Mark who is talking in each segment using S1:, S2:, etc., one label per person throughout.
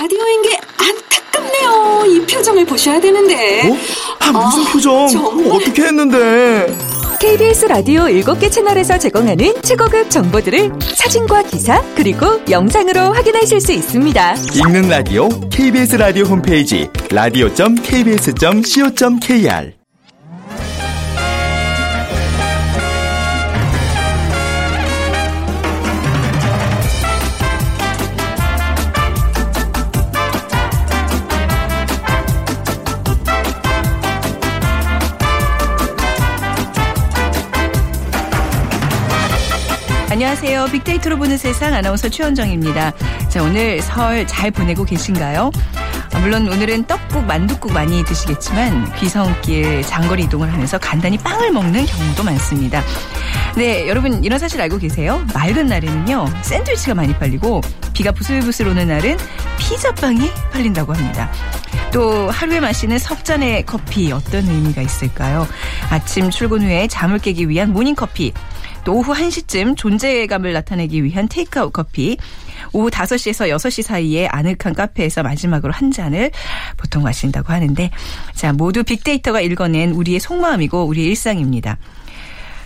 S1: 라디오인 게 안타깝네요. 이 표정을 보셔야 되는데.
S2: 어? 아, 무슨
S1: 아,
S2: 표정?
S1: 정말.
S2: 어떻게 했는데?
S3: KBS 라디오 7개 채널에서 제공하는 최고급 정보들을 사진과 기사 그리고 영상으로 확인하실 수 있습니다.
S2: 읽는 라디오 KBS 라디오 홈페이지 라
S4: 안녕하세요. 빅데이터로 보는 세상 아나운서 최원정입니다. 자, 오늘 설 잘 보내고 계신가요? 아, 물론 오늘은 떡국, 만둣국 많이 드시겠지만 귀성길 장거리 이동을 하면서 간단히 빵을 먹는 경우도 많습니다. 네, 여러분 이런 사실 알고 계세요? 맑은 날에는요 샌드위치가 많이 팔리고 비가 부슬부슬 오는 날은 피자빵이 팔린다고 합니다. 또 하루에 마시는 석잔의 커피 어떤 의미가 있을까요? 아침 출근 후에 잠을 깨기 위한 모닝커피 또 오후 1시쯤 존재감을 나타내기 위한 테이크아웃 커피 오후 5시에서 6시 사이에 아늑한 카페에서 마지막으로 한 잔을 보통 마신다고 하는데 자 모두 빅데이터가 읽어낸 우리의 속마음이고 우리의 일상입니다.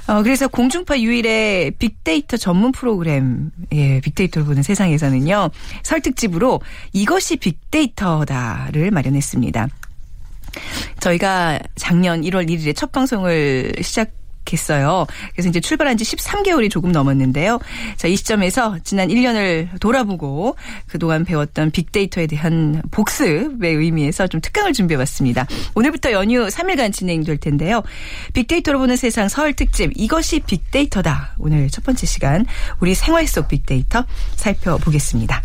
S4: 어, 그래서 공중파 유일의 빅데이터 전문 프로그램, 예, 빅데이터를 보는 세상에서는요, 설 특집으로 이것이 빅데이터다를 마련했습니다. 저희가 작년 1월 1일에 첫 방송을 시작 했어요. 그래서 이제 출발한 지 13개월이 조금 넘었는데요. 자, 이 시점에서 지난 1년을 돌아보고 그동안 배웠던 빅데이터에 대한 복습의 의미에서 좀 특강을 준비해 봤습니다. 오늘부터 연휴 3일간 진행될 텐데요. 빅데이터로 보는 세상 설 특집 이것이 빅데이터다. 오늘 첫 번째 시간 우리 생활 속 빅데이터 살펴보겠습니다.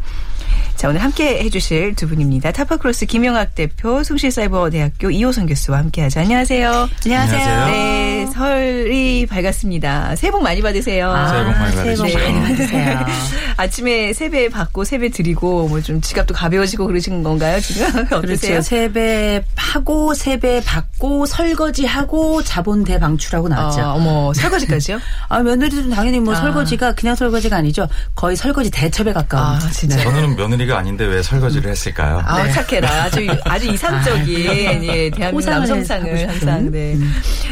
S4: 자, 오늘 함께 해주실 두 분입니다. 타파크로스 김영학 대표, 숭실사이버대학교 이호선 교수와 함께 하죠. 안녕하세요.
S5: 안녕하세요.
S4: 네, 설이 밝았습니다. 새해 복 많이 받으세요.
S5: 새해 복 많이
S4: 네.
S5: 받으십시오.
S4: 받으세요. 아침에 세배 받고 세배 드리고 뭐 좀 지갑도 가벼워지고 그러신 건가요, 지금? 어떠세요?
S5: 그렇죠. 세배 하고 세배 받고 설거지 하고 자본 대방출하고 나왔죠.
S4: 어, 어머, 설거지까지요?
S5: 아, 며느리들은 당연히 뭐
S4: 아.
S5: 설거지가 그냥 설거지가 아니죠. 거의 설거지 대첩에 가까운.
S4: 아, 진짜.
S6: 저는 며느리 가 아닌데 왜 설거지를 했을까요?
S4: 아, 착해라. 아주, 아주 이상적인, 예, 대한민국
S5: 포상을 하고
S4: 남성상을. 항상, 네.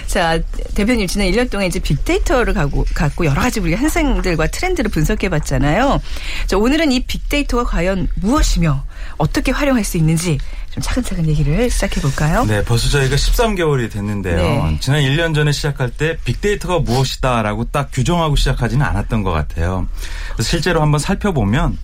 S4: 자, 대표님, 지난 1년 동안 이제 빅데이터를 가고, 갖고 여러 가지 우리가 현상들과 트렌드를 분석해 봤잖아요. 자, 오늘은 이 빅데이터가 과연 무엇이며 어떻게 활용할 수 있는지 좀 차근차근 얘기를 시작해 볼까요?
S6: 네, 벌써 저희가 13개월이 됐는데요.
S4: 네.
S6: 지난 1년 전에 시작할 때 빅데이터가 무엇이다라고 딱 규정하고 시작하지는 않았던 것 같아요. 그래서 실제로 한번 살펴보면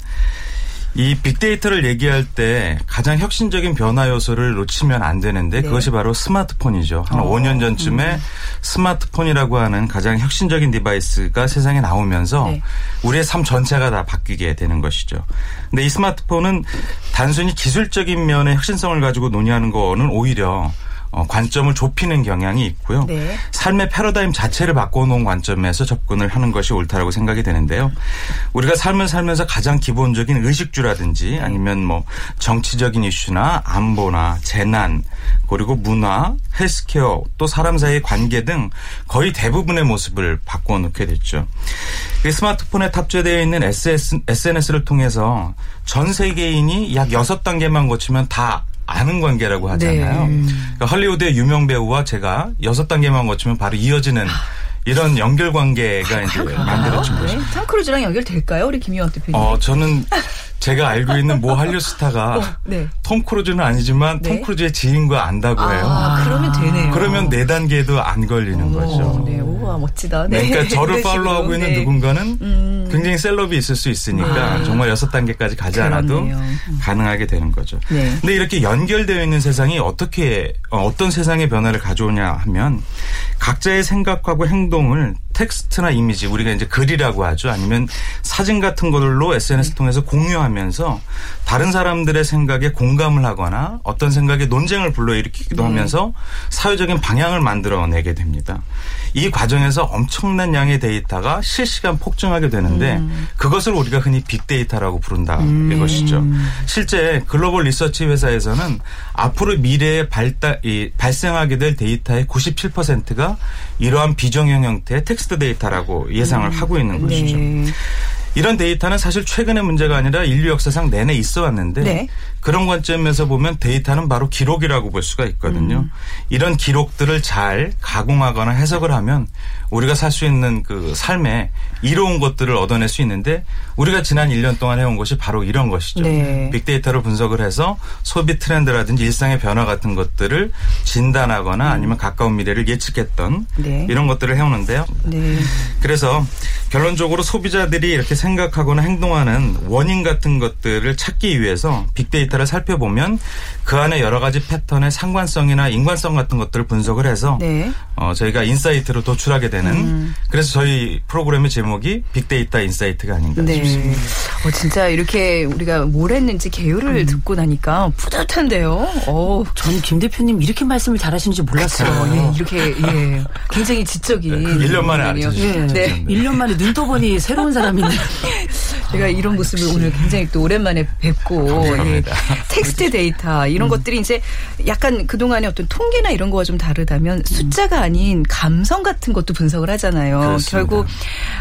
S6: 이 빅데이터를 얘기할 때 가장 혁신적인 변화 요소를 놓치면 안 되는데
S4: 네.
S6: 그것이 바로 스마트폰이죠. 한
S4: 어.
S6: 5년 전쯤에 스마트폰이라고 하는 가장 혁신적인 디바이스가 세상에 나오면서
S4: 네.
S6: 우리의 삶 전체가 다 바뀌게 되는 것이죠. 근데 이 스마트폰은 단순히 기술적인 면의 혁신성을 가지고 논의하는 거는 오히려 어, 관점을 좁히는 경향이 있고요.
S4: 네.
S6: 삶의 패러다임 자체를 바꿔놓은 관점에서 접근을 하는 것이 옳다라고 생각이 되는데요. 우리가 삶을 살면서 가장 기본적인 의식주라든지 아니면 뭐 정치적인 이슈나 안보나 재난 그리고 문화, 헬스케어 또 사람 사이의 관계 등 거의 대부분의 모습을 바꿔놓게 됐죠. 이 스마트폰에 탑재되어 있는 SS, SNS를 통해서 전 세계인이 약 6단계만 거치면 다 아는 관계라고 하잖아요.
S4: 네.
S6: 그러니까 헐리우드의 유명 배우와 제가 여섯 단계만 거치면 바로 이어지는 이런 연결 관계가 이제 만들어진 거죠.
S4: 네. 톰 크루즈랑 연결될까요? 우리 김희원 대표님.
S6: 어, 저는 제가 알고 있는 모 한류 스타가
S4: 어, 네.
S6: 톰 크루즈는 아니지만
S4: 네.
S6: 톰 크루즈의 지인과 안다고 해요.
S4: 아, 그러면 되네요.
S6: 그러면 네 단계도 안 걸리는
S4: 오,
S6: 거죠.
S4: 네, 우와, 멋지다.
S6: 네,
S4: 네.
S6: 그러니까 저를
S4: 이런 식으로.
S6: 팔로우하고 있는
S4: 네.
S6: 누군가는
S4: 음.
S6: 굉장히 셀럽이 있을 수 있으니까
S4: 아.
S6: 정말 여섯 단계까지 가지 않아도
S4: 그렇네요. 음.
S6: 가능하게 되는 거죠.
S4: 네.
S6: 근데 이렇게 연결되어 있는 세상이 어떻게 어, 어떤 세상의 변화를 가져오냐 하면 각자의 생각하고 행동을 텍스트나 이미지 우리가 이제 글이라고 하죠. 아니면 사진 같은 걸로 SNS 통해서 공유하면서 다른 사람들의 생각에 공감을 하거나 어떤 생각에 논쟁을 불러일으키기도 하면서 사회적인 방향을 만들어내게 됩니다. 이 과정에서 엄청난 양의 데이터가 실시간 폭증하게 되는데 그것을 우리가 흔히 빅데이터라고 부른다. 이것이죠. 실제 글로벌 리서치 회사에서는 앞으로 미래에 발달, 이, 발생하게 될 데이터의 97%가 이러한 비정형 형태의 텍스트 데이터라고 예상을 하고 있는 것이죠.
S4: 네.
S6: 이런 데이터는 사실 최근의 문제가 아니라 인류 역사상 내내 있어 왔는데
S4: 네.
S6: 그런 관점에서 보면 데이터는 바로 기록이라고 볼 수가 있거든요. 이런 기록들을 잘 가공하거나 해석을 하면 우리가 살 수 있는 그 삶에 이로운 것들을 얻어낼 수 있는데 우리가 지난 1년 동안 해온 것이 바로 이런 것이죠.
S4: 네.
S6: 빅데이터를 분석을 해서 소비 트렌드라든지 일상의 변화 같은 것들을 진단하거나 아니면 가까운 미래를 예측했던
S4: 네.
S6: 이런 것들을 해오는데요.
S4: 네.
S6: 그래서 결론적으로 소비자들이 이렇게 생각하거나 행동하는 원인 같은 것들을 찾기 위해서 빅데이터 를 살펴보면 그 안에 여러 가지 패턴의 상관성이나 인과성 같은 것들을 분석을 해서
S4: 네.
S6: 어, 저희가 insight로 도출하게 되는 그래서 저희 프로그램의 제목이 빅데이터 insight가 아닌가
S4: 네.
S6: 싶습니다.
S4: 어, 진짜 이렇게 우리가 뭘 했는지 개요를 듣고 나니까 뿌듯한데요. 어,
S5: 전김 대표님 이렇게 말씀을 잘하시는지 몰랐어요.
S4: 어, 예, 이렇게, 예. 굉장히 지적인.
S6: 네, 1년 만에
S4: 분이요.
S6: 알려주셨죠.
S4: 네.
S5: 1년 만에 눈 떠보니 새로운 사람이네.
S4: 제가 이런 모습을 오늘 굉장히 또 오랜만에 뵙고. 예, 텍스트 데이터 이런 것들이 이제 약간 그동안의 어떤 통계나 이런 거와 좀 다르다면 숫자가 아닌 감성 같은 것도 분석을 하잖아요.
S6: 그렇습니다.
S4: 결국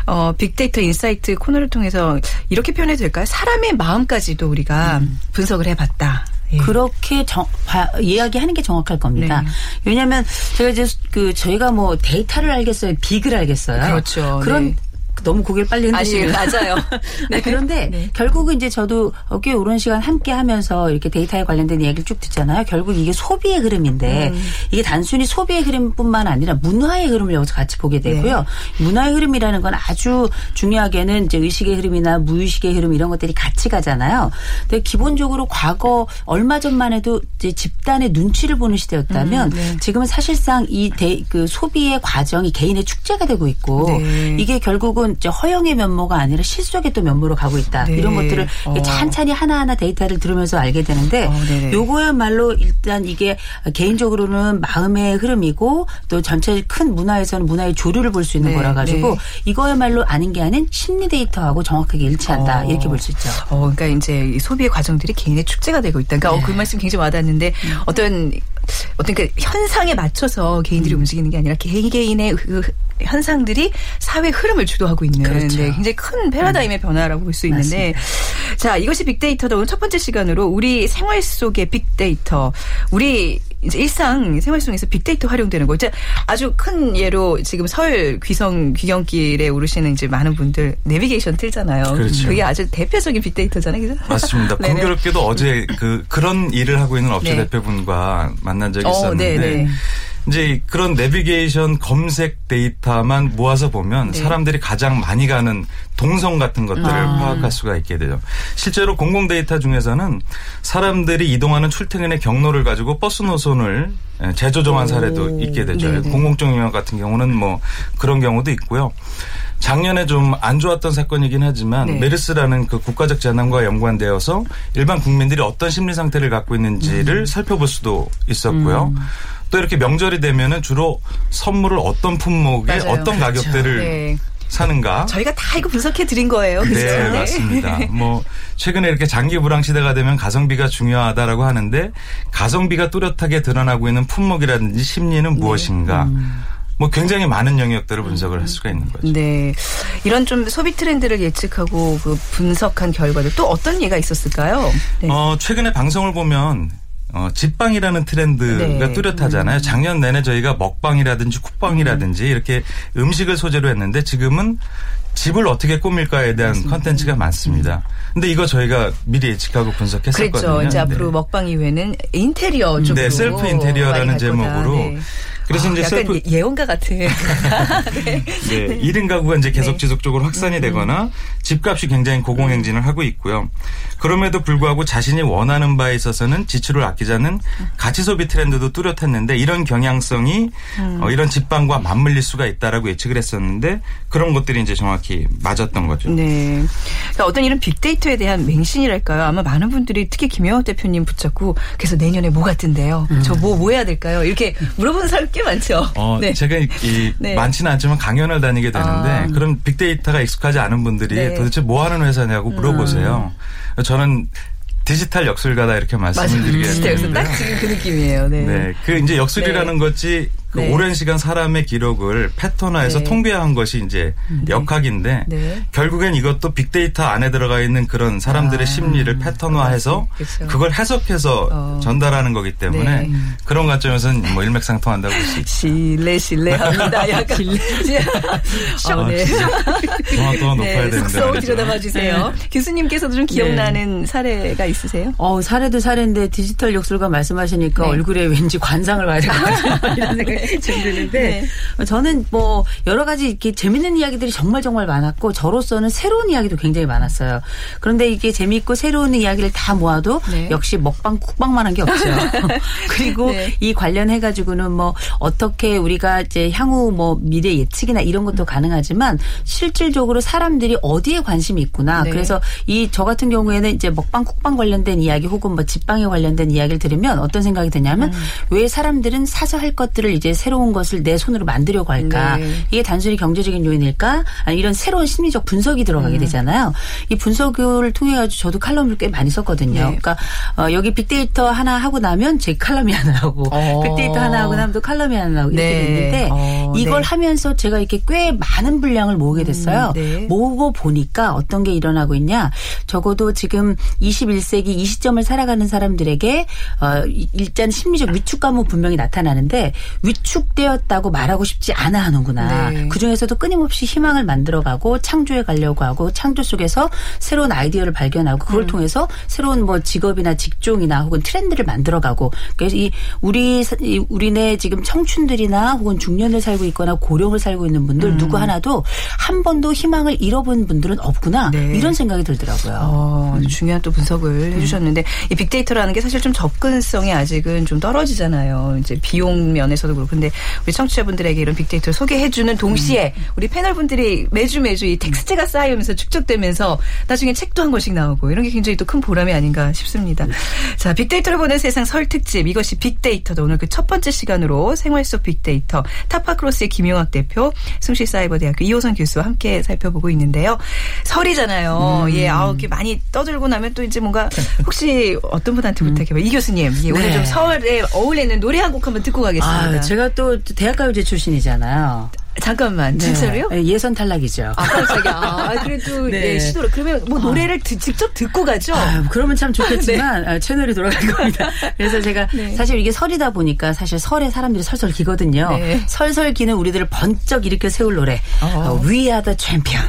S4: 어 빅데이터 insight 코너를 통해서 이렇게 표현해도 될까요? 사람의 마음까지도 우리가 분석을 해 봤다. 예.
S5: 그렇게 정, 바- 이야기하는 게 정확할 겁니다.
S4: 네.
S5: 왜냐하면 제가 이제 그 저희가 뭐 데이터를 알겠어요, 빅을 알겠어요.
S4: 그렇죠.
S5: 그런
S4: 네.
S5: 너무 고개를 빨리
S4: 아니
S5: 흔드시면
S4: 맞아요.
S5: 네, 그런데
S4: 네.
S5: 결국은 이제 저도 어, 꽤 오랜 시간 함께 하면서 이렇게 데이터에 관련된 이야기를 쭉 듣잖아요. 결국 이게 소비의 흐름인데
S4: 음.
S5: 이게 단순히 소비의 흐름뿐만 아니라 문화의 흐름을 여기서 같이 보게 되고요.
S4: 네.
S5: 문화의 흐름이라는 건 아주 중요하게는 이제 의식의 흐름이나 무의식의 흐름 이런 것들이 같이 가잖아요. 근데 기본적으로 과거 얼마 전만 해도 이제 집단의 눈치를 보는 시대였다면
S4: 음, 네.
S5: 지금은 사실상 이 대, 그 소비의 과정이 개인의 축제가 되고 있고
S4: 네.
S5: 이게 결국은 이제 허영의 면모가 아니라 실속의 또 면모로 가고 있다.
S4: 네.
S5: 이런 것들을
S4: 어.
S5: 찬찬히 하나하나 데이터를 들으면서 알게 되는데
S4: 어.
S5: 요거야말로 일단 이게 개인적으로는 마음의 흐름이고 또 전체 큰 문화에서는 문화의 조류를 볼 수 있는
S4: 네,
S5: 거라 가지고
S4: 네.
S5: 이거야말로 아는 게 아닌 심리 데이터하고 정확하게 일치한다.
S4: 어.
S5: 이렇게 볼 수 있죠.
S4: 어, 그러니까 이제 이 소비의 과정들이 개인의 축제가 되고 있다. 그러니까 어,
S5: 네.
S4: 그 말씀 굉장히 와닿는데 어떤 어떤 그 현상에 맞춰서
S5: 음.
S4: 개인들이 움직이는 게 아니라 개인 개인의 그 현상들이 사회 흐름을 주도하고 있는
S5: 그렇죠.
S4: 네, 굉장히 큰 패러다임의 변화라고 볼 수 있는데 자 이것이 빅데이터다 오늘 첫 번째 시간으로 우리 생활 속의 빅데이터 우리 이제 일상 생활 속에서 빅데이터 활용되는 거. 이제 아주 큰 예로 지금 설 귀성 귀경길에 오르시는 이제 많은 분들 내비게이션 틀잖아요.
S6: 그렇죠.
S4: 게 아주 대표적인 빅데이터잖아요. 그죠?
S6: 맞습니다. 공교롭게도 어제 그 그런 일을 하고 있는 업체
S4: 네.
S6: 대표분과 만난 적이
S4: 어,
S6: 있었는데
S4: 네네.
S6: 이제 그런 내비게이션 검색 데이터만 모아서 보면
S4: 네.
S6: 사람들이 가장 많이 가는 동선 같은 것들을
S4: 아.
S6: 파악할 수가 있게 되죠. 실제로 공공 데이터 중에서는 사람들이 이동하는 출퇴근의 경로를 가지고 버스 노선을 예, 재조정한 사례도 있게 되죠.
S4: 네네.
S6: 공공적 영역 같은 경우는 뭐 그런 경우도 있고요. 작년에 좀 안 좋았던 사건이긴 하지만
S4: 네.
S6: 메르스라는 그 국가적 재난과 연관되어서 일반 국민들이 어떤 심리 상태를 갖고 있는지를
S4: 음.
S6: 살펴볼 수도 있었고요. 또 이렇게 명절이 되면은 주로 선물을 어떤 품목에
S4: 맞아요.
S6: 어떤 가격대를
S4: 네.
S6: 사는가.
S4: 저희가 다 이거 분석해 드린 거예요. 그죠?
S6: 네, 맞습니다. 뭐 최근에 이렇게 장기 불황 시대가 되면 가성비가 중요하다라고 하는데 가성비가 뚜렷하게 드러나고 있는 품목이라든지 심리는 무엇인가? 뭐 굉장히 많은 영역들을 분석을 할 수가 있는 거죠.
S4: 네. 이런 좀 소비 트렌드를 예측하고 그 분석한 결과들 또 어떤 예가 있었을까요? 네.
S6: 어, 최근에 방송을 보면 어, 집방이라는 트렌드가
S4: 네. 음.
S6: 뚜렷하잖아요. 작년 내내 저희가 먹방이라든지 쿡방이라든지 이렇게 음식을 소재로 했는데 지금은 집을 어떻게 꾸밀까에 대한 컨텐츠가 많습니다. 근데 이거 저희가 미리 예측하고 분석했었거든요.
S4: 그랬죠. 이제
S6: 네.
S4: 앞으로 먹방 이후에는 인테리어 쪽으로
S6: 네, 셀프 인테리어라는
S4: 갈
S6: 제목으로.
S4: 네.
S6: 그래서
S4: 아,
S6: 이제
S4: 약간
S6: 셀프
S4: 예- 예언가 같은. 네.
S6: 네, 1인 가구가 이제 계속
S4: 네.
S6: 지속적으로 확산이
S4: 음.
S6: 되거나 집값이 굉장히 고공행진을 하고 있고요. 그럼에도 불구하고 자신이 원하는 바에 있어서는 지출을 아끼자는 가치 소비 트렌드도 뚜렷했는데 이런 경향성이
S4: 음.
S6: 어, 이런 집방과 맞물릴 수가 있다라고 예측을 했었는데 그런 것들이 이제 정확히 맞았던 거죠.
S4: 네. 그러니까 어떤 이런 빅데이터에 대한 맹신이랄까요? 아마 많은 분들이 특히 김영호 대표님 붙잡고 그래서 내년에 뭐 같은데요? 저뭐 뭐 해야 될까요? 이렇게 물어보는 사람 꽤 많죠.
S6: 어,
S4: 네.
S6: 제가 이, 이
S4: 네.
S6: 많지는 않지만 강연을 다니게 되는데
S4: 아.
S6: 그런 빅데이터가 익숙하지 않은 분들이
S4: 네. 음.
S6: 도대체 뭐 하는 회사냐고 물어보세요. 저는 디지털 역술가다 이렇게 말씀을
S4: 맞아요.
S6: 드리겠습니다.
S4: 진짜 여기서 딱 지금 그 느낌이에요. 네.
S6: 네, 그 이제 역술이라는 것이 그
S4: 네.
S6: 오랜 시간 사람의 기록을 패턴화해서
S4: 네.
S6: 통계화한 것이 이제 역학인데
S4: 네.
S6: 결국엔 이것도 빅데이터 안에 들어가 있는 그런 사람들의 심리를 패턴화해서
S4: 아. 그렇죠.
S6: 그걸 해석해서
S4: 어.
S6: 전달하는 거기 때문에
S4: 네.
S6: 그런 관점에서는 뭐 일맥상통한다고 볼 수 있죠.
S4: 신뢰 신뢰합니다. 약간
S6: 아,
S4: 네.
S6: 정확도가 높아야
S4: 네,
S6: 되는데
S4: 속속
S6: 말이죠.
S4: 들여다봐 주세요. 교수님께서도 좀 기억나는
S6: 네.
S4: 사례가 있으세요?
S5: 어, 사례도 사례인데 디지털 욕설과 말씀하시니까
S4: 네.
S5: 얼굴에 왠지 관상을 봐야 될 것 같아요. 이런 생각이 좀 드는데 저는 뭐 여러 가지 이렇게 재밌는 이야기들이 정말 정말 많았고 저로서는 새로운 이야기도 굉장히 많았어요. 그런데 이게 재밌고 새로운 이야기를 다 모아도
S4: 네.
S5: 역시 먹방 쿡방만한 게 없죠. 그리고
S4: 네.
S5: 이 관련해 가지고는 뭐 어떻게 우리가 이제 향후 뭐 미래 예측이나 이런 것도 가능하지만 실질적으로 사람들이 어디에 관심이 있구나.
S4: 네.
S5: 그래서 이 저 같은 경우에는 이제 먹방 쿡방 관련된 이야기 혹은 뭐 집방에 관련된 이야기를 들으면 어떤 생각이 드냐면
S4: 음.
S5: 왜 사람들은 사서 할 것들을 이제 새로운 것을 내 손으로 만들려고 할까?
S4: 네.
S5: 이게 단순히 경제적인 요인일까? 아니 이런 새로운 심리적 분석이
S4: 음.
S5: 들어가게 되잖아요. 이 분석을 통해 가지고 저도 칼럼을 꽤 많이 썼거든요.
S4: 네.
S5: 그러니까 어, 여기 빅데이터 하나 하고 나면 제 칼럼이 하나 나오고
S4: 어.
S5: 빅데이터 하나 하고 나면 또 칼럼이 하나 나오고 이렇게
S4: 네.
S5: 됐는데
S4: 어,
S5: 이걸
S4: 네.
S5: 하면서 제가 이렇게 꽤 많은 분량을 모으게 됐어요.
S4: 음, 네.
S5: 모으고 보니까 어떤 게 일어나고 있냐. 적어도 지금 21세기 이 시점을 살아가는 사람들에게 어, 일단 심리적 위축감은 분명히 나타나는데 위 축되었다고 말하고 싶지 않아 하는구나.
S4: 네.
S5: 그중에서도 끊임없이 희망을 만들어가고 창조해 가려고 하고 창조 속에서 새로운 아이디어를 발견하고
S4: 음.
S5: 그걸 통해서 새로운 뭐 직업이나 직종이나 혹은 트렌드를 만들어가고 그래서 이 우리 우리네 지금 청춘들이나 혹은 중년을 살고 있거나 고령을 살고 있는 분들
S4: 음.
S5: 누구 하나도 한 번도 희망을 잃어본 분들은 없구나
S4: 네.
S5: 이런 생각이 들더라고요.
S4: 어, 중요한 또 분석을 해주셨는데 이 빅데이터라는 게 사실 좀 접근성이 아직은 좀 떨어지잖아요. 이제 비용 면에서도 그렇고 근데 우리 청취자분들에게 이런 빅데이터를 소개해주는 동시에 우리 패널분들이 매주 매주 이 텍스트가 쌓이면서 축적되면서 나중에 책도 한 권씩 나오고 이런 게 굉장히 또 큰 보람이 아닌가 싶습니다. 자, 빅데이터를 보는 세상 설 특집 이것이 빅데이터다 오늘 그 첫 번째 시간으로 생활 속 빅데이터 타파크로스의 김용학 대표 숭실사이버대학교 이호선 교수와 함께 살펴보고 있는데요. 설이잖아요. 예, 아우 이렇게 많이 떠들고 나면 또 이제 뭔가 혹시 어떤 분한테 부탁해봐. 이 교수님, 예, 오늘
S5: 네.
S4: 좀 설에 어울리는 노래 한 곡 한번 듣고 가겠습니다.
S5: 아, 제가 또 대학가요제 출신이잖아요.
S4: 잠깐만, 진짜로요?
S5: 네. 예선 탈락이죠.
S4: 아, 깜짝이야. 아, 그래도
S5: 네.
S4: 예, 시도를 그러면 뭐 노래를 드- 직접 듣고 가죠.
S5: 아, 그러면 참 좋겠지만 아, 채널이 돌아갈 겁니다. 그래서 제가
S4: 네.
S5: 사실 이게 설이다 보니까 사실 설에 사람들이 설설 기거든요.
S4: 네.
S5: 설설 기는 우리들을 번쩍 일으켜 세울 노래 어, We Are the Champion.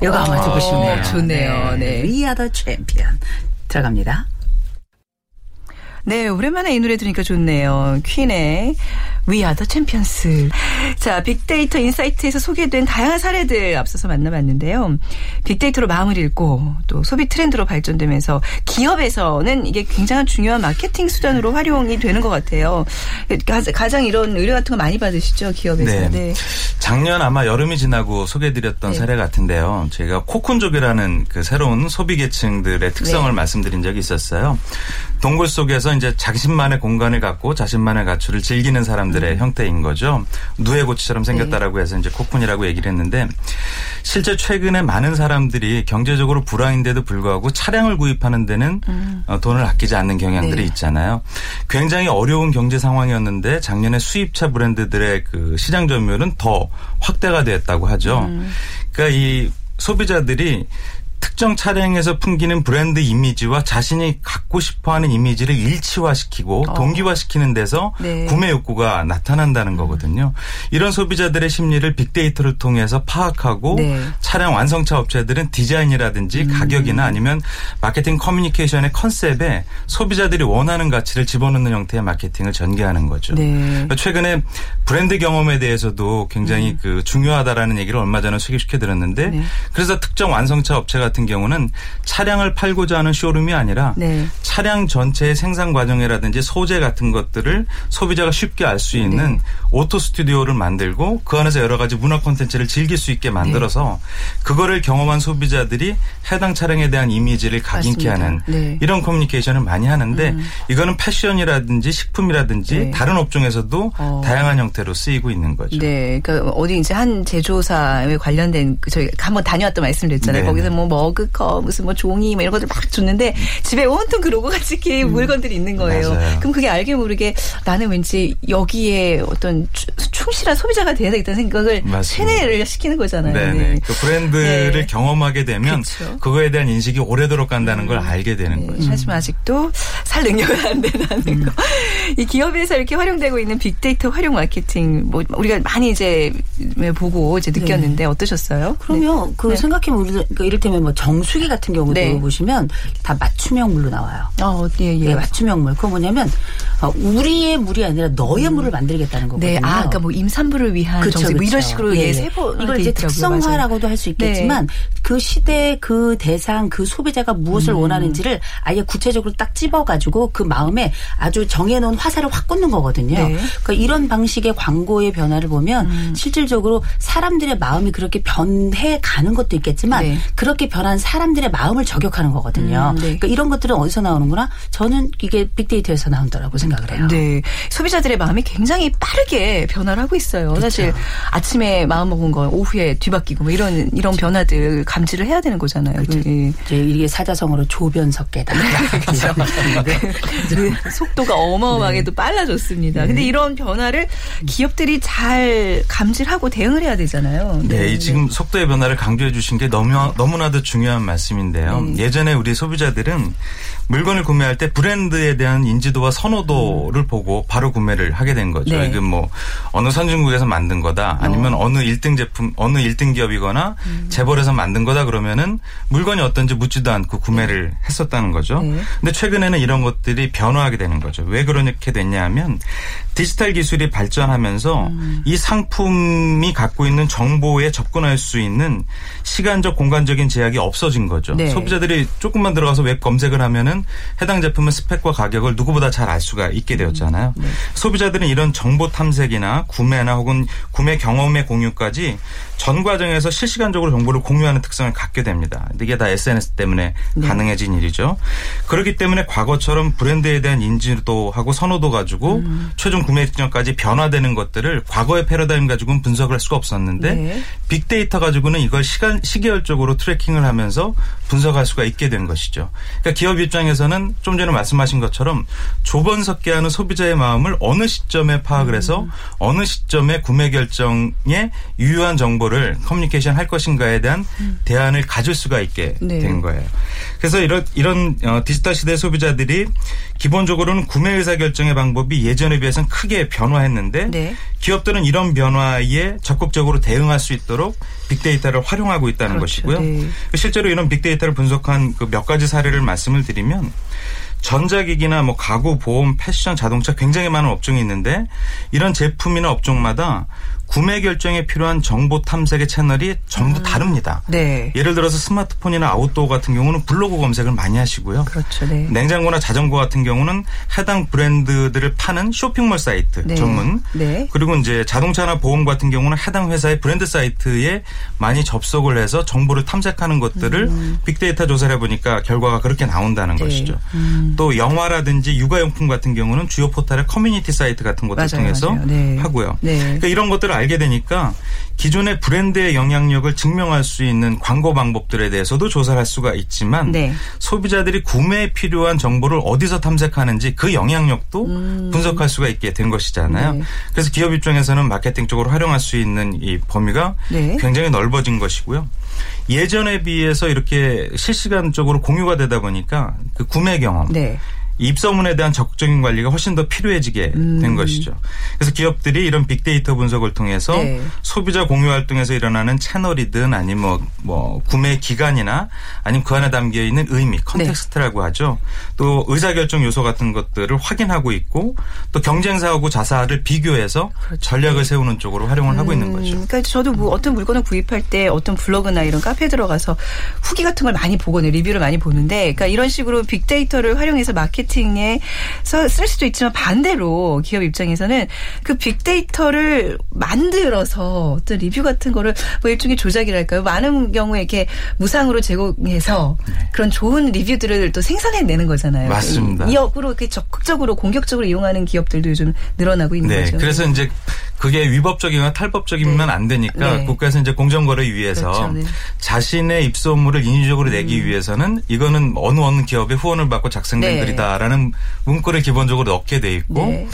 S5: 이거
S4: 어,
S5: 듣고 싶네요.
S4: 좋네요. 네.
S5: We Are the Champion. 들어갑니다.
S4: 네, 오랜만에 이 노래 들으니까 좋네요. 퀸의 We Are the Champions. 자, 빅데이터 인사이트에서 소개된 다양한 사례들 앞서서 만나봤는데요. 빅데이터로 마음을 읽고 또 소비 트렌드로 발전되면서 기업에서는 이게 굉장한 중요한 마케팅 수단으로 활용이 되는 것 같아요. 가- 가장 이런 의뢰 같은 거 많이 받으시죠, 기업에서.
S6: 네. 작년 아마 여름이 지나고 소개드렸던
S4: 네.
S6: 사례 같은데요. 제가 코쿤족이라는 그 새로운 소비 계층들의 특성을
S4: 네.
S6: 말씀드린 적이 있었어요. 동굴 속에서 이제 자신만의 공간을 갖고 자신만의 가출을 즐기는
S4: 음.
S6: 사람들의 형태인 거죠. 누에고치처럼 생겼다라고
S4: 네.
S6: 해서 이제 코쿤이라고 얘기를 했는데 실제 최근에 많은 사람들이 경제적으로 불황인데도 불구하고 차량을 구입하는 데는 어, 돈을 아끼지 않는 경향들이
S4: 음. 네.
S6: 있잖아요. 굉장히 어려운 경제 상황이었는데 작년에 수입차 브랜드들의 그 시장 점유율은 더 확대가 됐다고 하죠.
S4: 음.
S6: 그러니까 이 소비자들이 특정 차량에서 풍기는 브랜드 이미지와 자신이 갖고 싶어하는 이미지를 일치화시키고 동기화시키는 데서
S4: 어. 네.
S6: 구매 욕구가 나타난다는 거거든요. 이런 소비자들의 심리를 빅데이터를 통해서 파악하고
S4: 네.
S6: 차량 완성차 업체들은 디자인이라든지
S4: 음.
S6: 가격이나 아니면 마케팅 커뮤니케이션의 컨셉에 소비자들이 원하는 가치를 집어넣는 형태의 마케팅을 전개하는 거죠.
S4: 네.
S6: 그러니까 최근에 브랜드 경험에 대해서도 굉장히 그 중요하다라는 얘기를 얼마 전에 소개시켜 드렸는데
S4: 음. 네.
S6: 그래서 특정 완성차 업체 같은 경우 는 차량을 팔고자 하는 쇼룸이 아니라
S4: 네.
S6: 차량 전체의 생산 과정이라든지 소재 같은 것들을 소비자가 쉽게 알 수 있는
S4: 네.
S6: 오토 스튜디오를 만들고 그 안에서 여러 가지 문화 콘텐츠를 즐길 수 있게 만들어서
S4: 네.
S6: 그거를 경험한 소비자들이 해당 차량에 대한 이미지를 각인케 하는
S4: 네. 음.
S6: 이런 커뮤니케이션을 많이 하는데 이거는 패션이라든지 식품이라든지
S4: 네.
S6: 다른 업종에서도
S4: 어.
S6: 다양한 형태로 쓰이고 있는 거죠.
S4: 네, 그러니까 어디 이제 한 제조사에 관련된 그 저희 한번 다녀왔던 말씀드렸잖아요.
S6: 네,
S4: 거기서
S6: 네.
S4: 뭐 머그 머그컵 무슨 뭐 종이 뭐 이런 것들 막 줬는데 집에 온통 그 로고가 찍힌 물건들이 있는 거예요.
S6: 음. 맞아요.
S4: 그럼 그게 알게 모르게 나는 왠지 여기에 어떤 추- 충실한 소비자가 돼야 되겠다는 생각을
S6: 맞습니다.
S4: 세뇌를 시키는 거잖아요.
S6: 네네.
S4: 네.
S6: 그 브랜드를
S4: 네.
S6: 경험하게 되면
S4: 그쵸.
S6: 그거에 대한 인식이 오래도록 간다는 걸 알게 되는
S4: 네,
S6: 거죠.
S4: 하지만 아직도 살 능력은 안 된다는 거. 이 기업에서 이렇게 활용되고 있는 빅데이터 활용 마케팅, 뭐 우리가 많이 이제 보고 이제 느꼈는데 어떠셨어요?
S5: 그러면 그
S4: 네.
S5: 생각해보면 우리 그러니까 이를테면 뭐 정수기 같은 경우도
S4: 네.
S5: 보시면 다 맞춤형 물로 나와요.
S4: 네. 어, 예,
S5: 예,
S4: 예.
S5: 맞춤형 물. 그거 뭐냐면 어, 우리의 물이 아니라 너의 물을 만들겠다는 거거든요.
S4: 네, 아, 아까 뭐 임산부를 위한
S5: 그쵸,
S4: 정수 뭐 이런. 식으로
S5: 예,
S4: 예,
S5: 예.
S4: 세부
S5: 이걸
S4: 돼
S5: 이제. 특성화라고도 할 수 있겠지만 그 시대 그 대상 그 소비자가
S4: 음.
S5: 무엇을 원하는지를 아예 구체적으로 딱 집어가지고 그 마음에 아주 정해놓은 화살을 확 꽂는 거거든요.
S4: 네. 음.
S5: 그러니까 이런 방식의 광고의 변화를 보면 실질적으로 사람들의 마음이 그렇게 변해 가는 것도 있겠지만
S4: 네.
S5: 그렇게 변한 사람들의 마음을 저격하는 거거든요.
S4: 음, 네.
S5: 그러니까 이런 것들은 어디서 나오는구나? 저는 이게 빅데이터에서 나온다라고 생각을 해요.
S4: 네. 소비자들의 마음이 굉장히 빠르게 변화를 하고 있어요. 사실 아침에 마음 먹은 거 오후에 뒤바뀌고 뭐 이런 이런 변화들 감지를 해야 되는 거잖아요. 예.
S5: 이제 이게 사자성어로 조변석계다.
S4: 그렇죠. 그 속도가 어마어마하게 또 빨라졌습니다. 근데 이런 변화를 기업들이 잘 감지하고 대응을 해야 되잖아요.
S6: 네, 이 지금 속도의 변화를 강조해 주신 게 너무, 너무나도 중요한 말씀인데요.
S4: 네.
S6: 예전에 우리 소비자들은 물건을 구매할 때 브랜드에 대한 인지도와 선호도를 보고 바로 구매를 하게 된 거죠.
S4: 네.
S6: 이게 뭐 어느 선진국에서 만든 거다 아니면 어. 느 1등 제품, 어느 1등 기업이거나
S4: 음.
S6: 재벌에서 만든 거다 그러면은 물건이 어떤지 묻지도 않고 구매를 했었다는 거죠.
S4: 네.
S6: 근데 최근에는 이런 것들이 변화하게 되는 거죠. 왜 그렇게 됐냐 하면 디지털 기술이 발전하면서
S4: 음.
S6: 이 상품이 갖고 있는 정보에 접근할 수 있는 시간적 공간적인 제약이 없어진 거죠.
S4: 네.
S6: 소비자들이 조금만 들어가서 웹 검색을 하면은 해당 제품의 스펙과 가격을 누구보다 잘 알 수가 있게 되었잖아요.
S4: 네.
S6: 소비자들은 이런 정보 탐색이나 구매나 혹은 구매 경험의 공유까지 전 과정에서 실시간적으로 정보를 공유하는 특성을 갖게 됩니다. 이게 다 SNS 때문에
S4: 네.
S6: 가능해진 일이죠. 그렇기 때문에 과거처럼 브랜드에 대한 인지도 하고 선호도 가지고
S4: 음.
S6: 최종 구매 일정까지 변화되는 것들을 과거의 패러다임 가지고는 분석을 할 수가 없었는데
S4: 네.
S6: 빅데이터 가지고는 이걸 시간 시계열적으로 트래킹을 하면서 분석할 수가 있게 된 것이죠. 그러니까 기업 입장에서는 좀 전에 말씀하신 것처럼 조번석계 하는 소비자의 마음을 어느 시점에 파악을 해서
S4: 음.
S6: 어느 시점에 구매 결정에 유효한 정보를 커뮤니케이션 할 것인가에 대한 대안을 가질 수가 있게
S4: 음. 네.
S6: 된 거예요. 그래서 이런 이런 어, 디지털 시대 소비자들이 기본적으로는 구매 의사 결정의 방법이 예전에 비해서는 크게 변화했는데
S4: 네.
S6: 기업들은 이런 변화에 적극적으로 대응할 수 있도록 빅데이터를 활용하고 있다는
S4: 그렇죠.
S6: 것이고요.
S4: 네.
S6: 실제로 이런 빅데이터를 분석한 그 몇 가지 사례를 말씀을 드리면 전자기기나 뭐 가구, 보험, 패션, 자동차 굉장히 많은 업종이 있는데 이런 제품이나 업종마다 구매 결정에 필요한 정보 탐색의 채널이 전부 다릅니다.
S4: 네.
S6: 예를 들어서 스마트폰이나 아웃도어 같은 경우는 블로그 검색을 많이 하시고요.
S4: 그렇죠. 네.
S6: 냉장고나 자전거 같은 경우는 해당 브랜드들을 파는 쇼핑몰 사이트
S4: 네.
S6: 전문
S4: 네.
S6: 그리고 이제 자동차나 보험 같은 경우는 해당 회사의 브랜드 사이트에 많이 접속을 해서 정보를 탐색하는 것들을 빅데이터 조사를 해보니까 결과가 그렇게 나온다는
S4: 음. 네.
S6: 것이죠. 또 영화라든지 육아용품 같은 경우는 주요 포털의 커뮤니티 사이트 같은 것들
S4: 맞아요,
S6: 통해서
S4: 맞아요. 네.
S6: 하고요.
S4: 네.
S6: 그러니까 이런 것들을 알게 되니까 기존의 브랜드의 영향력을 증명할 수 있는 광고 방법들에 대해서도 조사를 할 수가 있지만
S4: 네.
S6: 소비자들이 구매에 필요한 정보를 어디서 탐색하는지 그 영향력도 분석할 수가 있게 된 것이잖아요.
S4: 음. 네.
S6: 그래서 기업 입장에서는 마케팅 쪽으로 활용할 수 있는 이 범위가
S4: 네.
S6: 굉장히 넓어진 것이고요. 예전에 비해서 이렇게 실시간적으로 공유가 되다 보니까 그 구매 경험
S4: 네.
S6: 입소문에 대한 적극적인 관리가 훨씬 더 필요해지게
S4: 음.
S6: 된 것이죠. 그래서 기업들이 이런 빅데이터 분석을 통해서
S4: 네.
S6: 소비자 공유 활동에서 일어나는 채널이든 아니면 뭐, 뭐 구매 기간이나 아니면 그 안에 담겨 있는 의미,
S4: 네.
S6: context라고 하죠. 또 의사결정 요소 같은 것들을 확인하고 있고 또 경쟁사하고 자사를 비교해서 전략을 세우는 쪽으로 활용을 하고 있는 거죠.
S4: 그렇죠. 음, 그러니까 저도 뭐 어떤 물건을 구입할 때 어떤 블로그나 이런 카페에 들어가서 후기 같은 걸 많이 보거든요. 리뷰를 많이 보는데, 그러니까 이런 식으로 빅데이터를 활용해서 마케팅 에서 쓸 수도 있지만 반대로 기업 입장에서는 그 빅데이터를 만들어서 어떤 리뷰 같은 거를 뭐 일종의 조작이랄까요. 많은 경우에 이렇게 무상으로 제공해서 그런 좋은 리뷰들을 또 생산해내는 거잖아요.
S6: 맞습니다.
S4: 이 역으로 이렇게 적극적으로 공격적으로 이용하는 기업들도 요즘 늘어나고 있는
S6: 네.
S4: 거죠.
S6: 그래서 이제 그게 위법적이거나 탈법적이면 안 되니까
S4: 네.
S6: 국가에서 이제 공정거래 위해서
S4: 그렇죠. 네.
S6: 자신의 입소문을 인위적으로 내기 위해서는 이거는 어느 어느 기업의 후원을 받고 작성된
S4: 네.
S6: 글이다라는 문구를 기본적으로 넣게 돼 있고
S4: 네.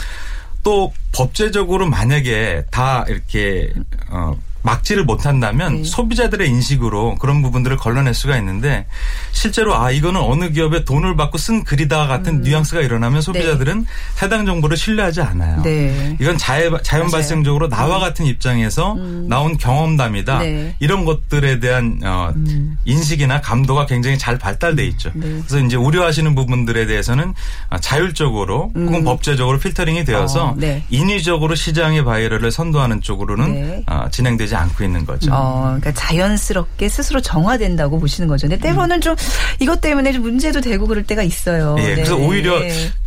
S6: 또 법제적으로 만약에 다 이렇게 어 막지를 못한다면
S4: 네.
S6: 소비자들의 인식으로 그런 부분들을 걸러낼 수가 있는데 실제로 아 이거는 어느 기업에 돈을 받고 쓴 글이다 같은 뉘앙스가 일어나면 소비자들은 해당 정보를 신뢰하지 않아요.
S4: 네.
S6: 이건 자연, 자연
S4: 맞아요.
S6: 발생적으로 나와 같은 입장에서 나온 경험담이다.
S4: 네.
S6: 이런 것들에 대한 어, 인식이나 감도가 굉장히 잘 발달돼 있죠. 그래서 이제 우려하시는 부분들에 대해서는 어, 자율적으로 혹은 법제적으로 필터링이 되어서
S4: 어, 네.
S6: 인위적으로 시장의 바이럴을 선도하는 쪽으로는
S4: 네.
S6: 어, 진행되지 않고 있는 거죠.
S4: 어, 그러니까 자연스럽게 스스로 정화된다고 보시는 거죠. 근데 때로는 좀 이것 때문에 좀 문제도 되고 그럴 때가 있어요.
S6: 예, 그래서
S4: 네.
S6: 오히려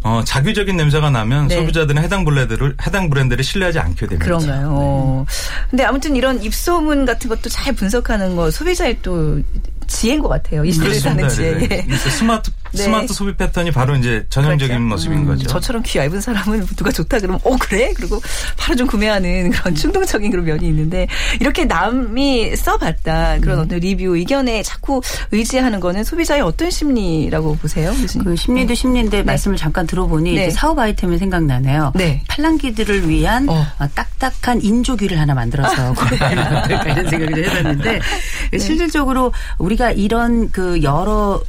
S6: 어, 자규적인 냄새가 나면
S4: 네.
S6: 소비자들은 해당 브랜드를 해당 브랜드를 신뢰하지 않게 됩니다.
S4: 그런가요? 어. 근데 아무튼 이런 입소문 같은 것도 잘 분석하는 거 소비자의 또 지혜인 것 같아요. 이 시대를 사는 지혜.
S6: 네.
S4: 예.
S6: 그래서 스마트
S4: 네.
S6: 스마트 소비 패턴이 바로 이제 전형적인
S4: 그렇죠.
S6: 모습인
S4: 음,
S6: 거죠.
S4: 저처럼 귀 얇은 사람은 누가 좋다 그러면 어 그래? 그리고 바로 좀 구매하는 그런 충동적인 그런 면이 있는데 이렇게 남이 써봤다 그런
S6: 음.
S4: 어떤 리뷰 의견에 자꾸 의지하는 거는 소비자의 어떤 심리라고 보세요, 교수님?
S5: 그 심리도 심리인데 말씀을 잠깐 들어보니
S4: 네.
S5: 이제 사업 아이템이 생각나네요.
S4: 네.
S5: 팔랑귀들을 위한
S4: 어.
S5: 어, 딱딱한 인조귀를 하나 만들어서 구매하면 어떨까 이런 생각을 해봤는데
S4: 네.
S5: 실질적으로 우리가 이런 그 여러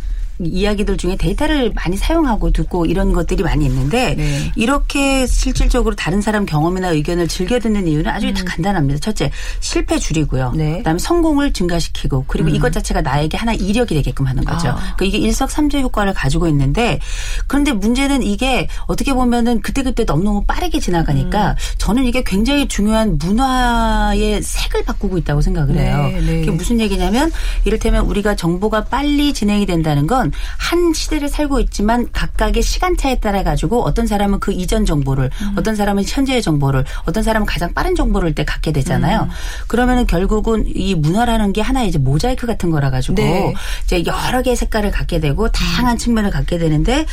S5: 이야기들 중에 데이터를 많이 사용하고 듣고 이런 것들이 많이 있는데
S4: 네.
S5: 이렇게 실질적으로 다른 사람 경험이나 의견을 즐겨 듣는 이유는 아주 다 간단합니다. 첫째, 실패 줄이고요.
S4: 음. 네.
S5: 그다음에 성공을 증가시키고 그리고 이것 자체가 나에게 하나 이력이 되게끔 하는 거죠.
S4: 아.
S5: 그러니까 이게 일석삼조 효과를 가지고 있는데 그런데 문제는 이게 어떻게 보면은 그때그때 너무너무 빠르게 지나가니까
S4: 음.
S5: 저는 이게 굉장히 중요한 문화의 색을 바꾸고 있다고 생각을 해요.
S4: 네, 네.
S5: 그게 무슨 얘기냐면 이를테면 우리가 정보가 빨리 진행이 된다는 건한 시대를 살고 있지만 각각의 시간차에 따라 가지고 어떤 사람은 그 이전 정보를
S4: 음.
S5: 어떤 사람은 현재의 정보를 어떤 사람은 가장 빠른 정보를 때 갖게
S4: 음.
S5: 되잖아요. 그러면은 결국은 이 문화라는 게 하나의 이제 모자이크 같은 거라 가지고
S4: 네.
S5: 이제 여러 개의 색깔을 갖게 되고 다양한 측면을 갖게 되는데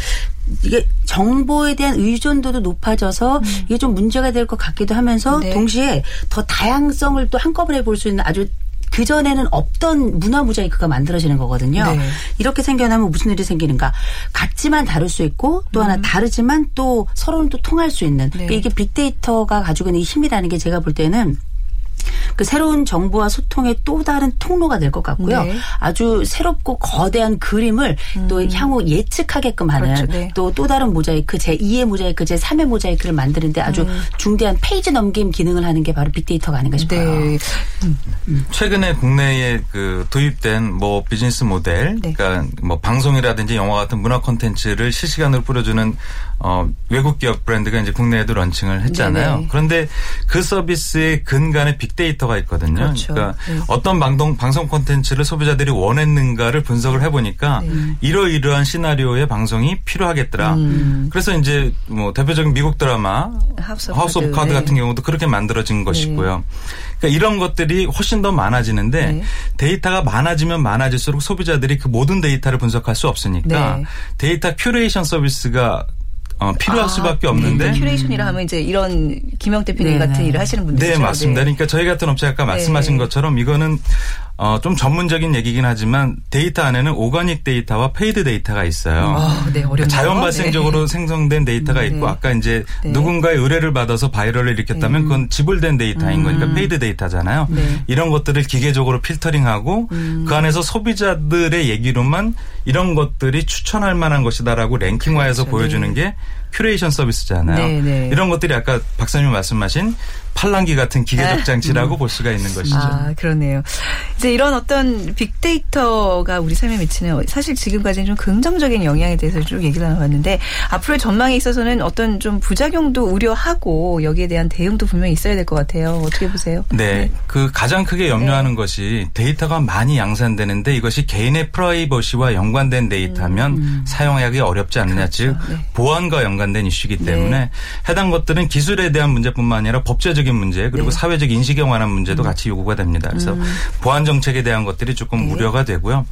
S5: 이게 정보에 대한 의존도도 높아져서 이게 좀 문제가 될 것 같기도 하면서
S4: 음. 네.
S5: 동시에 더 다양성을 또 한꺼번에 볼 수 있는 아주 그 전에는 없던 문화 모자이크가 만들어지는 거거든요.
S4: 네.
S5: 이렇게 생겨나면 무슨 일이 생기는가? 같지만 다를 수 있고 또 하나 다르지만 또 서로는 또 통할 수 있는
S4: 음. 네.
S5: 그러니까 이게 빅데이터가 가지고 있는 이 힘이라는 게 제가 볼 때는 그 새로운 정보와 소통의 또 다른 통로가 될 것 같고요.
S4: 네.
S5: 아주 새롭고 거대한 그림을 또 향후 예측하게끔 하는
S4: 그렇죠. 네.
S5: 또또 다른 모자이크 제2의 모자이크 제3의 모자이크를 만드는데 아주
S4: 음.
S5: 중대한 페이지 넘김 기능을 하는 게 바로 빅데이터가 아닌가 싶어요.
S4: 네.
S6: 최근에 국내에 그 도입된 뭐 비즈니스 모델,
S4: 네.
S6: 그러니까 뭐 방송이라든지 영화 같은 문화 콘텐츠를 실시간으로 뿌려주는 어 외국 기업 브랜드가 이제 국내에도 런칭을 했잖아요.
S4: 네네.
S6: 그런데 그 서비스의 근간에 빅데이터 가 있거든요.
S4: 그렇죠.
S6: 러니까
S4: 네.
S6: 어떤 방송 방송 콘텐츠를 소비자들이 원했는가를 분석을 해보니까
S4: 네.
S6: 이러이러한 시나리오의 방송이 필요하겠더라. 그래서 이제 뭐 대표적인 미국 드라마 House of
S4: House of
S6: Cards. Cards
S4: 네.
S6: 같은 경우도 그렇게 만들어진 것이고요. 그러니까 이런 것들이 훨씬 더 많아지는데
S4: 네.
S6: 데이터가 많아지면 많아질수록 소비자들이 그 모든 데이터를 분석할 수 없으니까
S4: 네.
S6: 데이터 큐레이션 서비스가 어, 필요할
S4: 아,
S6: 수밖에
S4: 네.
S6: 없는데
S4: curation이라 하면 이제 이런 김영 대표님
S5: 네,
S4: 같은
S5: 네.
S4: 일을 하시는 분들이죠.
S6: 네, 맞습니다. 그러니까 저희 같은 업체 아까 말씀하신
S4: 네.
S6: 것처럼 이거는 어, 좀 전문적인 얘기긴 하지만 데이터 안에는 organic 데이터와 paid 데이터가 있어요.
S4: 아, 네, 어렵네요.
S6: 자연 발생적으로
S4: 네.
S6: 생성된 데이터가 있고
S4: 네.
S6: 아까 이제
S4: 네.
S6: 누군가의 의뢰를 받아서 viral을 일으켰다면 그건 지불된 데이터인 거니까 paid 데이터잖아요.
S4: 음. 네. 음.
S6: 이런 것들을 기계적으로 필터링하고 그 안에서 소비자들의 얘기로만 이런 것들이 추천할 만한 것이다라고 랭킹화해서
S4: 그렇죠.
S6: 보여주는 게 큐레이션 서비스잖아요.
S4: 네, 네.
S6: 이런 것들이 아까 박사님 말씀하신 팔랑귀 같은 기계적 장치라고 볼 수가 있는 것이죠.
S4: 아, 그러네요. 이제 이런 어떤 빅데이터가 우리 삶에 미치는 사실 지금까지는 좀 긍정적인 영향에 대해서 쭉 얘기를 나눠봤는데 앞으로의 전망에 있어서는 어떤 좀 부작용도 우려하고 여기에 대한 대응도 분명히 있어야 될 것 같아요. 어떻게 보세요?
S6: 네. 그 가장 크게
S4: 네.
S6: 염려하는 것이 데이터가 많이 양산되는데 이것이 개인의 프라이버시와 연관된 데이터면 사용하기 어렵지 않느냐. 즉
S4: 네.
S6: 보안과 연관 연관된 이슈이기 때문에
S4: 네.
S6: 해당 것들은 기술에 대한 문제뿐만 아니라 법제적 인 문제 그리고
S4: 네.
S6: 사회적 인식에 관한 문제도 같이 요구가 됩니다. 그래서
S4: 음.
S6: 보안 정책에 대한 것들이 조금
S4: 네.
S6: 우려가 되고요.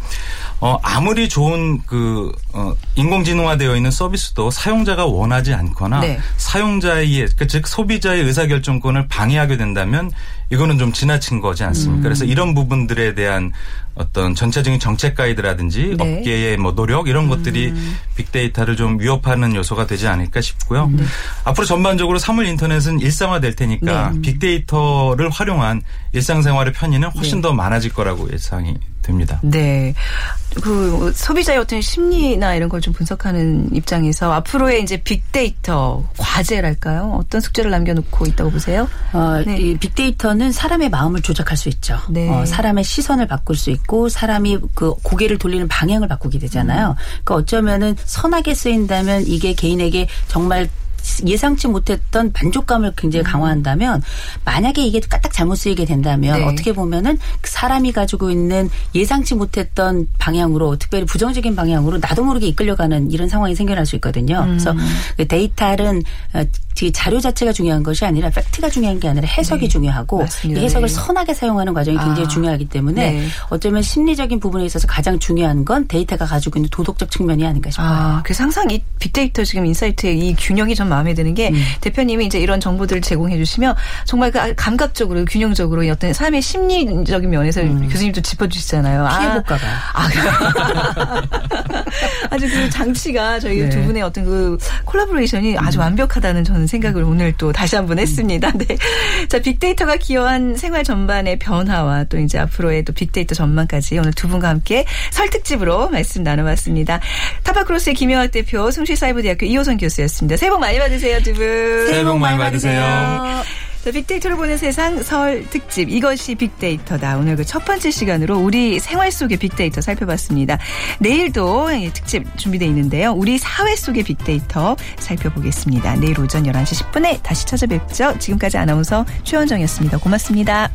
S6: 어, 아무리 좋은 그 어, 인공지능화되어 있는 서비스도 사용자가 원하지 않거나
S4: 네.
S6: 사용자의 그즉 소비자의 의사결정권을 방해하게 된다면 이거는 좀 지나친 거지 않습니까? 그래서
S4: 음.
S6: 이런 부분들에 대한 어떤 전체적인 정책 가이드라든지
S4: 네. 음.
S6: 업계의 뭐 노력 이런 것들이 빅데이터를 좀 위협하는 요소가 되지 않을까 싶고요.
S4: 네.
S6: 앞으로 전반적으로 사물 인터넷은 일상화될 테니까
S4: 네.
S6: 빅데이터를 활용한 일상생활의 편의는 훨씬
S4: 네.
S6: 더 많아질 거라고 예상이 됩니다.
S4: 네. 그 소비자의 어떤 심리나 이런 걸 좀 분석하는 입장에서 앞으로의 이제 빅데이터 과제랄까요? 어떤 숙제를 남겨놓고 있다고 보세요?
S5: 어,
S4: 네.
S5: 이 빅데이터는 사람의 마음을 조작할 수 있죠.
S4: 네.
S5: 어, 사람의 시선을 바꿀 수 있고 사람이 그 고개를 돌리는 방향을 바꾸게 되잖아요. 그러니까 어쩌면은 선하게 쓰인다면 이게 개인에게 정말 예상치 못했던 만족감을 굉장히 강화한다면 만약에 이게 까딱 잘못 쓰이게 된다면
S4: 네.
S5: 어떻게 보면은 그 사람이 가지고 있는 예상치 못했던 방향으로 특별히 부정적인 방향으로 나도 모르게 이끌려가는 이런 상황이 생겨날 수 있거든요. 그래서
S4: 음.
S5: 그 데이터는 어, 이 자료 자체가 중요한 것이 아니라 팩트가 중요한 게 아니라 해석이
S4: 네.
S5: 중요하고
S4: 맞습니다.
S5: 이 해석을
S4: 네.
S5: 선하게 사용하는 과정이 굉장히
S4: 아.
S5: 중요하기 때문에
S4: 네.
S5: 어쩌면 심리적인 부분에 있어서 가장 중요한 건 데이터가 가지고 있는 도덕적 측면이 아닌가 싶어요.
S4: 아, 그래서 항상 이 빅데이터 지금 insight의 이 균형이 좀 마음에 드는 게
S5: 음.
S4: 대표님이 이제 이런 정보들을 제공해 주시면 정말 그 감각적으로 균형적으로 이 어떤 삶의 심리적인 면에서 교수님도 짚어주시잖아요.
S5: 음. 피해
S4: 아. 아, 아주 그 장치가 저희
S5: 네.
S4: 두 분의 어떤 그 콜라보레이션이 아주 완벽하다는 저는 생각을 오늘 또 다시 한번 했습니다. 네. 자, 빅데이터가 기여한 생활 전반의 변화와 또 이제 앞으로의 또 빅데이터 전망까지 오늘 두 분과 함께 설특집으로 말씀 나눠봤습니다. 타파크로스의 김영학 대표, 숭실사이버대학교 이호선 교수였습니다. 새해 복 많이 받으세요, 두 분.
S6: 새해 복 많이 받으세요.
S4: 자, 빅데이터를 보는 세상 설 특집 이것이 빅데이터다. 오늘 그 첫 번째 시간으로 우리 생활 속의 빅데이터 살펴봤습니다. 내일도 이 특집 준비되어 있는데요. 우리 사회 속의 빅데이터 살펴보겠습니다. 내일 오전 11시 10분에 다시 찾아뵙죠. 지금까지 아나운서 최원정이었습니다. 고맙습니다.